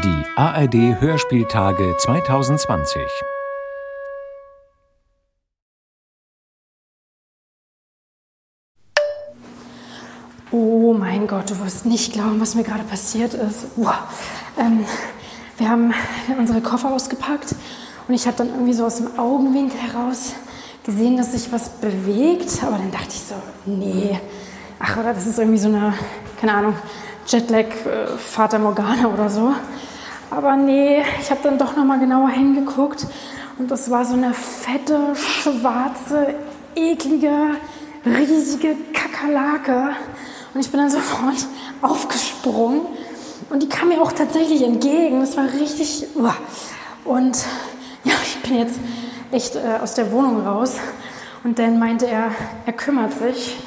Die ARD Hörspieltage 2020. Oh mein Gott, du wirst nicht glauben, was mir gerade passiert ist. Wow. Ähm, wir haben unsere Koffer ausgepackt und ich habe dann irgendwie so aus dem Augenwinkel heraus gesehen, dass sich was bewegt. Aber dann dachte ich so, nee, ach, oder das ist irgendwie so eine, keine Ahnung, Jetlag äh, Vater Morgana oder so. Aber nee, ich habe dann doch noch mal genauer hingeguckt und das war so eine fette, schwarze, eklige, riesige Kakerlake. Und ich bin dann sofort aufgesprungen und die kam mir auch tatsächlich entgegen. Das war richtig. Uah. Und ja, ich bin jetzt echt äh, aus der Wohnung raus. Und dann meinte er, er kümmert sich.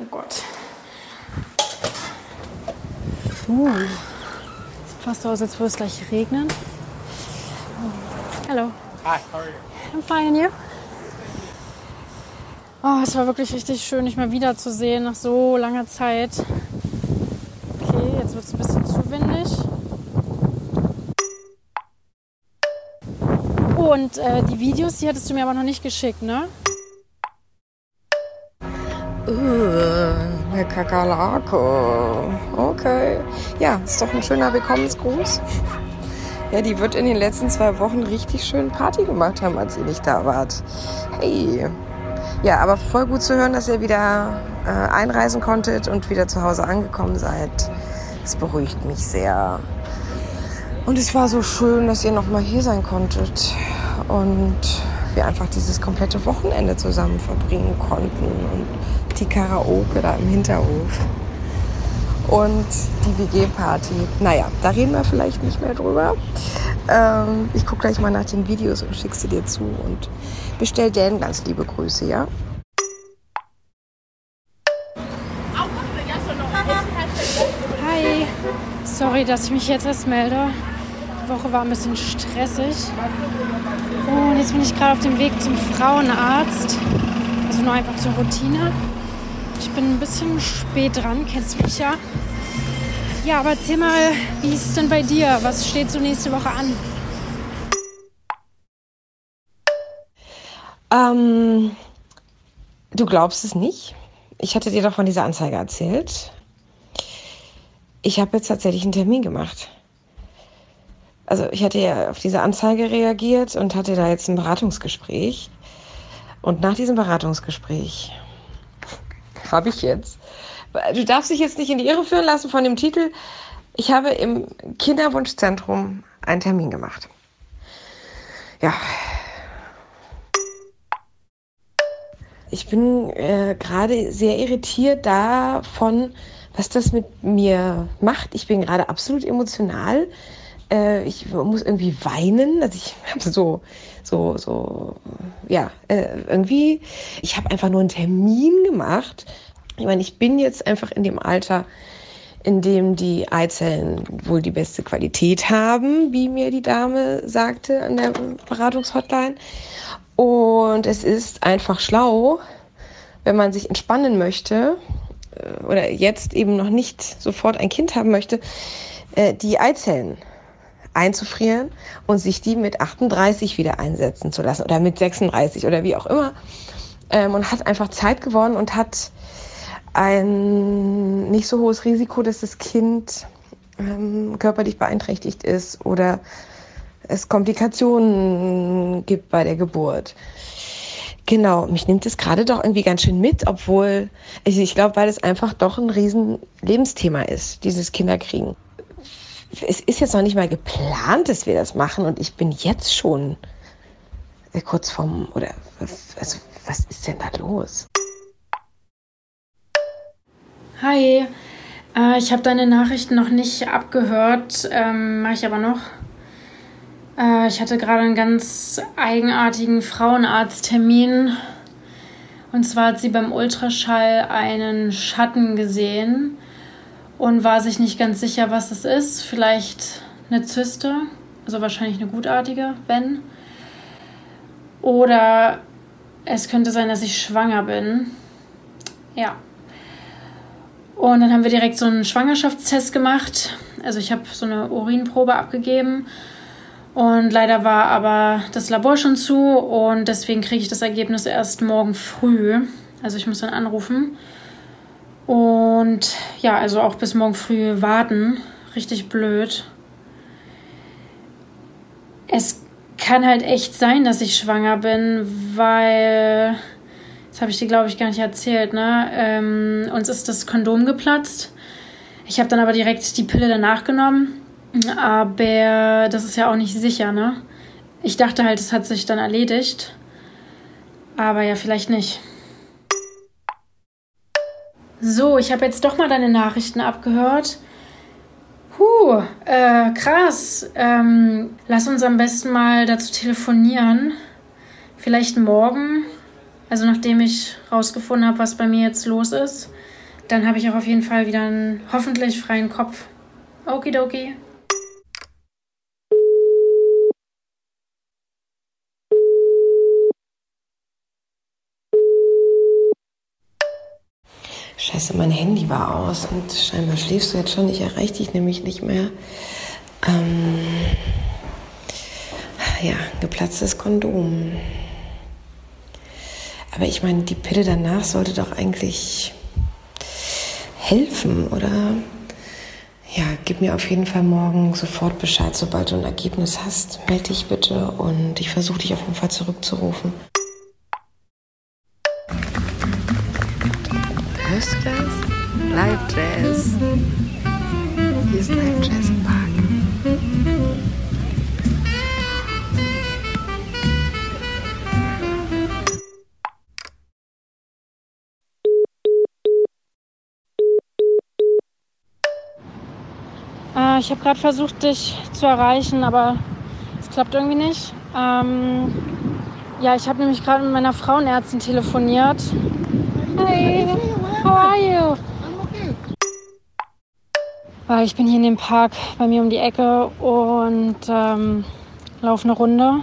Oh Gott. Uh, fast aus, als würde es gleich regnen. Hallo. Hi, how are you? I'm fine, and you? Oh, es war wirklich richtig schön, dich mal wiederzusehen nach so langer Zeit. Okay, jetzt wird es ein bisschen zu windig. Oh, und äh, die Videos, die hattest du mir aber noch nicht geschickt, ne? Uh, eine Kakerlake. Okay. Ja, ist doch ein schöner Willkommensgruß. Ja, die wird in den letzten zwei Wochen richtig schön Party gemacht haben, als ihr nicht da wart. Hey. Ja, aber voll gut zu hören, dass ihr wieder äh, einreisen konntet und wieder zu Hause angekommen seid. Das beruhigt mich sehr. Und es war so schön, dass ihr nochmal hier sein konntet und wir einfach dieses komplette Wochenende zusammen verbringen konnten und die Karaoke da im Hinterhof und die WG-Party. Naja, da reden wir vielleicht nicht mehr drüber. Ähm, ich gucke gleich mal nach den Videos und schick sie dir zu und bestell Dan ganz liebe Grüße, ja? Hi. Sorry, dass ich mich jetzt erst melde. Die Woche war ein bisschen stressig. Und jetzt bin ich gerade auf dem Weg zum Frauenarzt. Also nur einfach zur Routine. Ich bin ein bisschen spät dran, kennst mich ja. Ja, aber erzähl mal, wie ist es denn bei dir? Was steht so nächste Woche an? Ähm, du glaubst es nicht. Ich hatte dir doch von dieser Anzeige erzählt. Ich habe jetzt tatsächlich einen Termin gemacht. Also ich hatte ja auf diese Anzeige reagiert und hatte da jetzt ein Beratungsgespräch. Und nach diesem Beratungsgespräch habe ich jetzt. Du darfst dich jetzt nicht in die Irre führen lassen von dem Titel. Ich habe im Kinderwunschzentrum einen Termin gemacht. Ja. Ich bin äh, gerade sehr irritiert davon, was das mit mir macht. Ich bin gerade absolut emotional. Äh, ich muss irgendwie weinen. Also ich habe so, so, so, ja, äh, irgendwie, ich habe einfach nur einen Termin gemacht. Ich meine, ich bin jetzt einfach in dem Alter, in dem die Eizellen wohl die beste Qualität haben, wie mir die Dame sagte an der Beratungshotline. Und es ist einfach schlau, wenn man sich entspannen möchte äh, oder jetzt eben noch nicht sofort ein Kind haben möchte, äh, die Eizellen einzufrieren und sich die mit 38 wieder einsetzen zu lassen oder mit 36 oder wie auch immer. Ähm, und hat einfach Zeit gewonnen und hat ein nicht so hohes Risiko, dass das Kind ähm, körperlich beeinträchtigt ist oder es Komplikationen gibt bei der Geburt. Genau, mich nimmt es gerade doch irgendwie ganz schön mit, obwohl ich, ich glaube, weil es einfach doch ein riesen Lebensthema ist, dieses Kinderkriegen. Es ist jetzt noch nicht mal geplant, dass wir das machen und ich bin jetzt schon äh, kurz vorm, oder also, was ist denn da los? Hi, äh, ich habe deine Nachrichten noch nicht abgehört, ähm, mache ich aber noch. Äh, ich hatte gerade einen ganz eigenartigen Frauenarzttermin. Und zwar hat sie beim Ultraschall einen Schatten gesehen und war sich nicht ganz sicher, was es ist. Vielleicht eine Zyste, also wahrscheinlich eine gutartige, wenn. Oder es könnte sein, dass ich schwanger bin. Ja. Und dann haben wir direkt so einen Schwangerschaftstest gemacht. Also ich habe so eine Urinprobe abgegeben und leider war aber das Labor schon zu und deswegen kriege ich das Ergebnis erst morgen früh. Also ich muss dann anrufen. Und ja, also auch bis morgen früh warten. Richtig blöd. Es kann halt echt sein, dass ich schwanger bin, weil. Das habe ich dir, glaube ich, gar nicht erzählt, ne? Ähm, uns ist das Kondom geplatzt. Ich habe dann aber direkt die Pille danach genommen. Aber das ist ja auch nicht sicher, ne? Ich dachte halt, es hat sich dann erledigt. Aber ja, vielleicht nicht. So, ich habe jetzt doch mal deine Nachrichten abgehört. Huh, äh, krass. Ähm, lass uns am besten mal dazu telefonieren. Vielleicht morgen. Also nachdem ich rausgefunden habe, was bei mir jetzt los ist. Dann habe ich auch auf jeden Fall wieder einen hoffentlich freien Kopf. Okidoki. Scheiße, mein Handy war aus und scheinbar schläfst du jetzt schon. Ich erreiche dich nämlich nicht mehr. Ähm, ja, geplatztes Kondom. Aber ich meine, die Pille danach sollte doch eigentlich helfen, oder? Ja, gib mir auf jeden Fall morgen sofort Bescheid, sobald du ein Ergebnis hast. Melde dich bitte und ich versuche dich auf jeden Fall zurückzurufen. Hörst du das? Live Jazz. Hier ist Live Jazz im Park. Äh, ich habe gerade versucht, dich zu erreichen, aber es klappt irgendwie nicht. Ähm, ja, ich habe nämlich gerade mit meiner Frauenärztin telefoniert. Hey, how are you? Weil ich bin hier in dem Park bei mir um die Ecke und ähm, laufe eine Runde.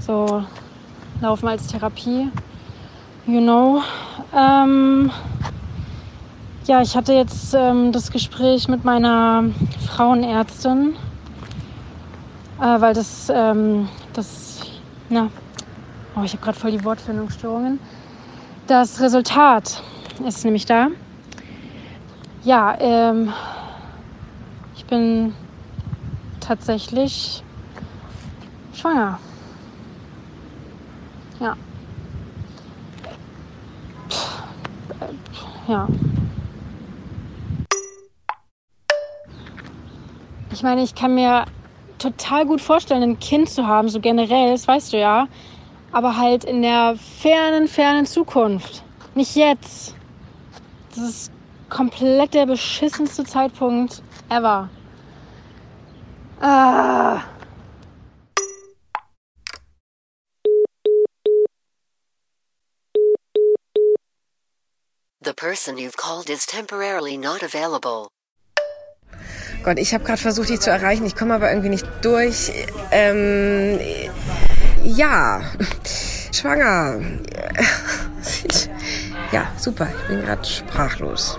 So, laufen als Therapie. You know. Ähm, ja, ich hatte jetzt ähm, das Gespräch mit meiner Frauenärztin, äh, weil das, ähm, das, na, oh, ich habe gerade voll die Wortfindungsstörungen. Das Resultat ist nämlich da. Ja, ähm, ich bin tatsächlich schwanger. Ja. Äh, ja. Ich meine, ich kann mir total gut vorstellen, ein Kind zu haben, so generell, das weißt du ja. Aber halt in der fernen, fernen Zukunft. Nicht jetzt. Das ist komplett der beschissenste Zeitpunkt ever. Ah. The person you've called is temporarily not available. Gott, ich habe gerade versucht, dich zu erreichen. Ich komme aber irgendwie nicht durch. Ähm, ja, schwanger. Ja, super. Ich bin gerade sprachlos.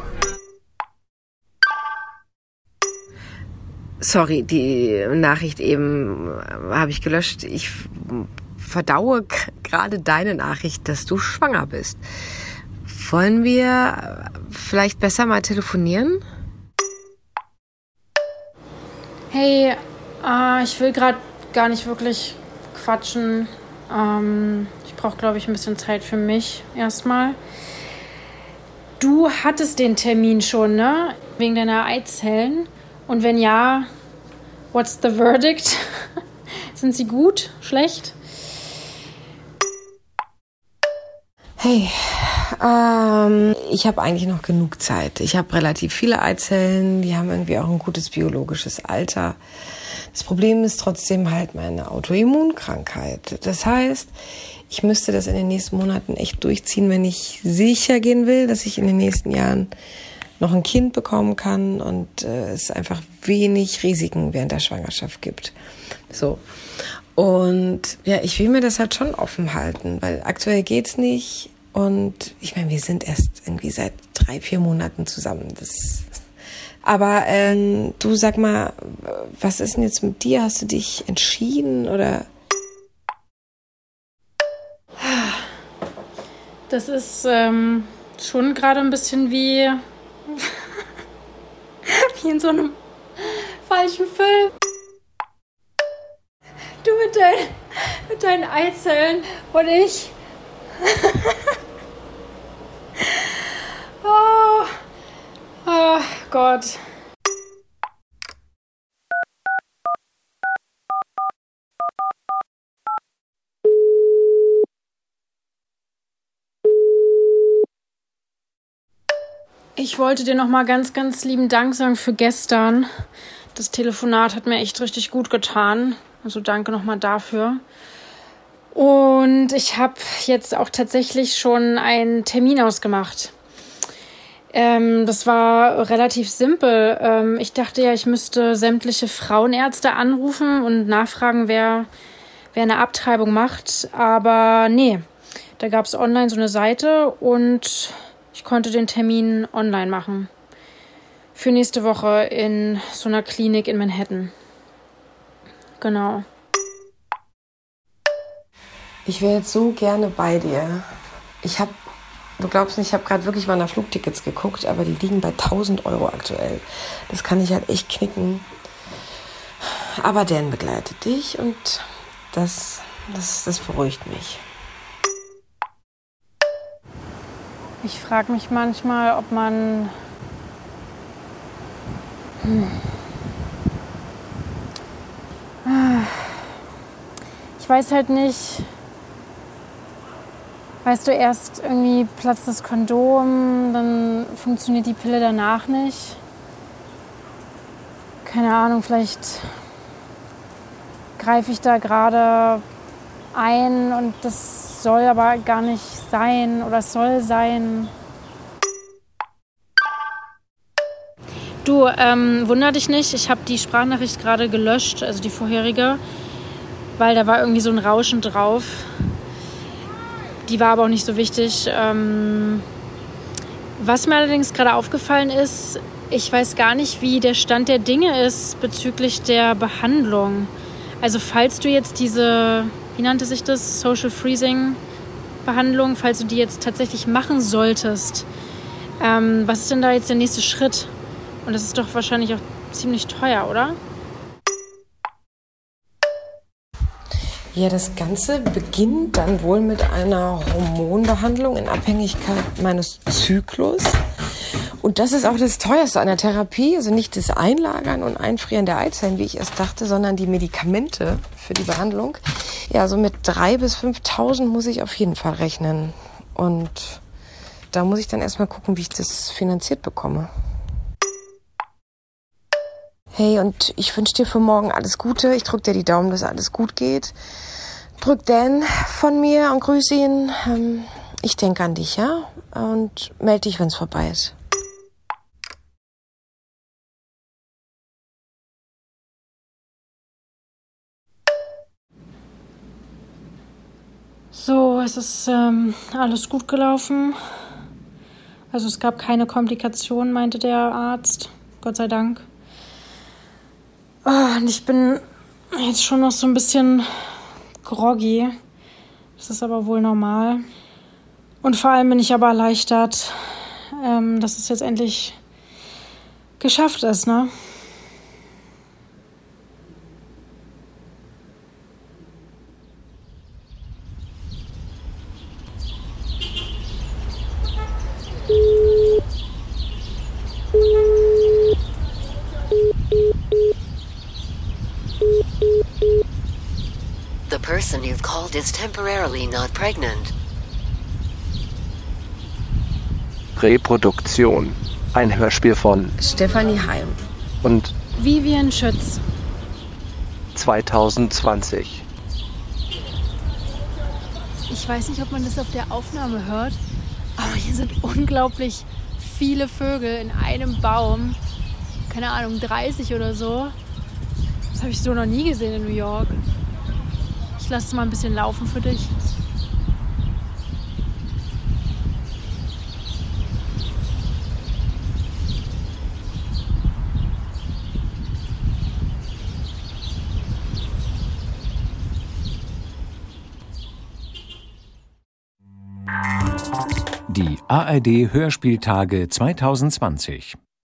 Sorry, die Nachricht eben habe ich gelöscht. Ich verdaue gerade deine Nachricht, dass du schwanger bist. Wollen wir vielleicht besser mal telefonieren? Hey, äh, ich will gerade gar nicht wirklich quatschen. Ähm, ich brauche, glaube ich, ein bisschen Zeit für mich erstmal. Du hattest den Termin schon, ne? Wegen deiner Eizellen. Und wenn ja, what's the verdict? Sind sie gut? Schlecht? Hey, ähm, ich habe eigentlich noch genug Zeit. Ich habe relativ viele Eizellen, die haben irgendwie auch ein gutes biologisches Alter. Das Problem ist trotzdem halt meine Autoimmunkrankheit. Das heißt, ich müsste das in den nächsten Monaten echt durchziehen, wenn ich sicher gehen will, dass ich in den nächsten Jahren noch ein Kind bekommen kann und äh, es einfach wenig Risiken während der Schwangerschaft gibt. So. Und ja, ich will mir das halt schon offen halten, weil aktuell geht's nicht. Und ich meine, wir sind erst irgendwie seit drei, vier Monaten zusammen. Das Aber ähm, du sag mal, was ist denn jetzt mit dir? Hast du dich entschieden oder? Das ist ähm, schon gerade ein bisschen wie, wie in so einem falschen Film. Du mit, dein, mit deinen Eizellen und ich. oh. oh Gott. Ich wollte dir noch mal ganz, ganz lieben Dank sagen für gestern. Das Telefonat hat mir echt richtig gut getan. Also danke noch mal dafür. Und ich habe jetzt auch tatsächlich schon einen Termin ausgemacht. Ähm, das war relativ simpel. Ähm, ich dachte ja, ich müsste sämtliche Frauenärzte anrufen und nachfragen, wer, wer eine Abtreibung macht. Aber nee, da gab es online so eine Seite und ich konnte den Termin online machen. Für nächste Woche in so einer Klinik in Manhattan. Genau. Ich wäre jetzt so gerne bei dir. Ich habe, du glaubst nicht, ich habe gerade wirklich mal nach Flugtickets geguckt, aber die liegen bei 1000 Euro aktuell. Das kann ich halt echt knicken. Aber Dan begleitet dich und das, das, das beruhigt mich. Ich frage mich manchmal, ob man. Hm. Ich weiß halt nicht. Weißt du, erst irgendwie platzt das Kondom, dann funktioniert die Pille danach nicht. Keine Ahnung, vielleicht greife ich da gerade ein und das soll aber gar nicht sein oder soll sein. Du, ähm, wunder dich nicht, ich habe die Sprachnachricht gerade gelöscht, also die vorherige, weil da war irgendwie so ein Rauschen drauf. Die war aber auch nicht so wichtig. Ähm, was mir allerdings gerade aufgefallen ist, ich weiß gar nicht, wie der Stand der Dinge ist bezüglich der Behandlung. Also falls du jetzt diese wie nannte sich das, Social Freezing Behandlung, falls du die jetzt tatsächlich machen solltest. Ähm, was ist denn da jetzt der nächste Schritt? Und das ist doch wahrscheinlich auch ziemlich teuer, oder? Ja, das Ganze beginnt dann wohl mit einer Hormonbehandlung in Abhängigkeit meines Zyklus. Und das ist auch das Teuerste an der Therapie. Also nicht das Einlagern und Einfrieren der Eizellen, wie ich erst dachte, sondern die Medikamente für die Behandlung. Ja, so mit drei bis 5.000 muss ich auf jeden Fall rechnen. Und da muss ich dann erstmal gucken, wie ich das finanziert bekomme. Hey, und ich wünsche dir für morgen alles Gute. Ich drücke dir die Daumen, dass alles gut geht. Drück Dan von mir und grüße ihn. Ähm, ich denke an dich, ja? Und melde dich, wenn es vorbei ist. So, es ist ähm, alles gut gelaufen. Also es gab keine Komplikationen, meinte der Arzt. Gott sei Dank. Oh, und ich bin jetzt schon noch so ein bisschen groggy. Das ist aber wohl normal. Und vor allem bin ich aber erleichtert, ähm, dass es jetzt endlich geschafft ist, ne? Person you've called is temporarily not pregnant. Reproduktion. Ein Hörspiel von Stefanie Heim und Vivian Schütz. 2020. Ich weiß nicht, ob man das auf der Aufnahme hört, aber hier sind unglaublich viele Vögel in einem Baum. Keine Ahnung, 30 oder so. Das habe ich so noch nie gesehen in New York ich lasse es mal ein bisschen laufen für dich. Die ARD Hörspieltage 2020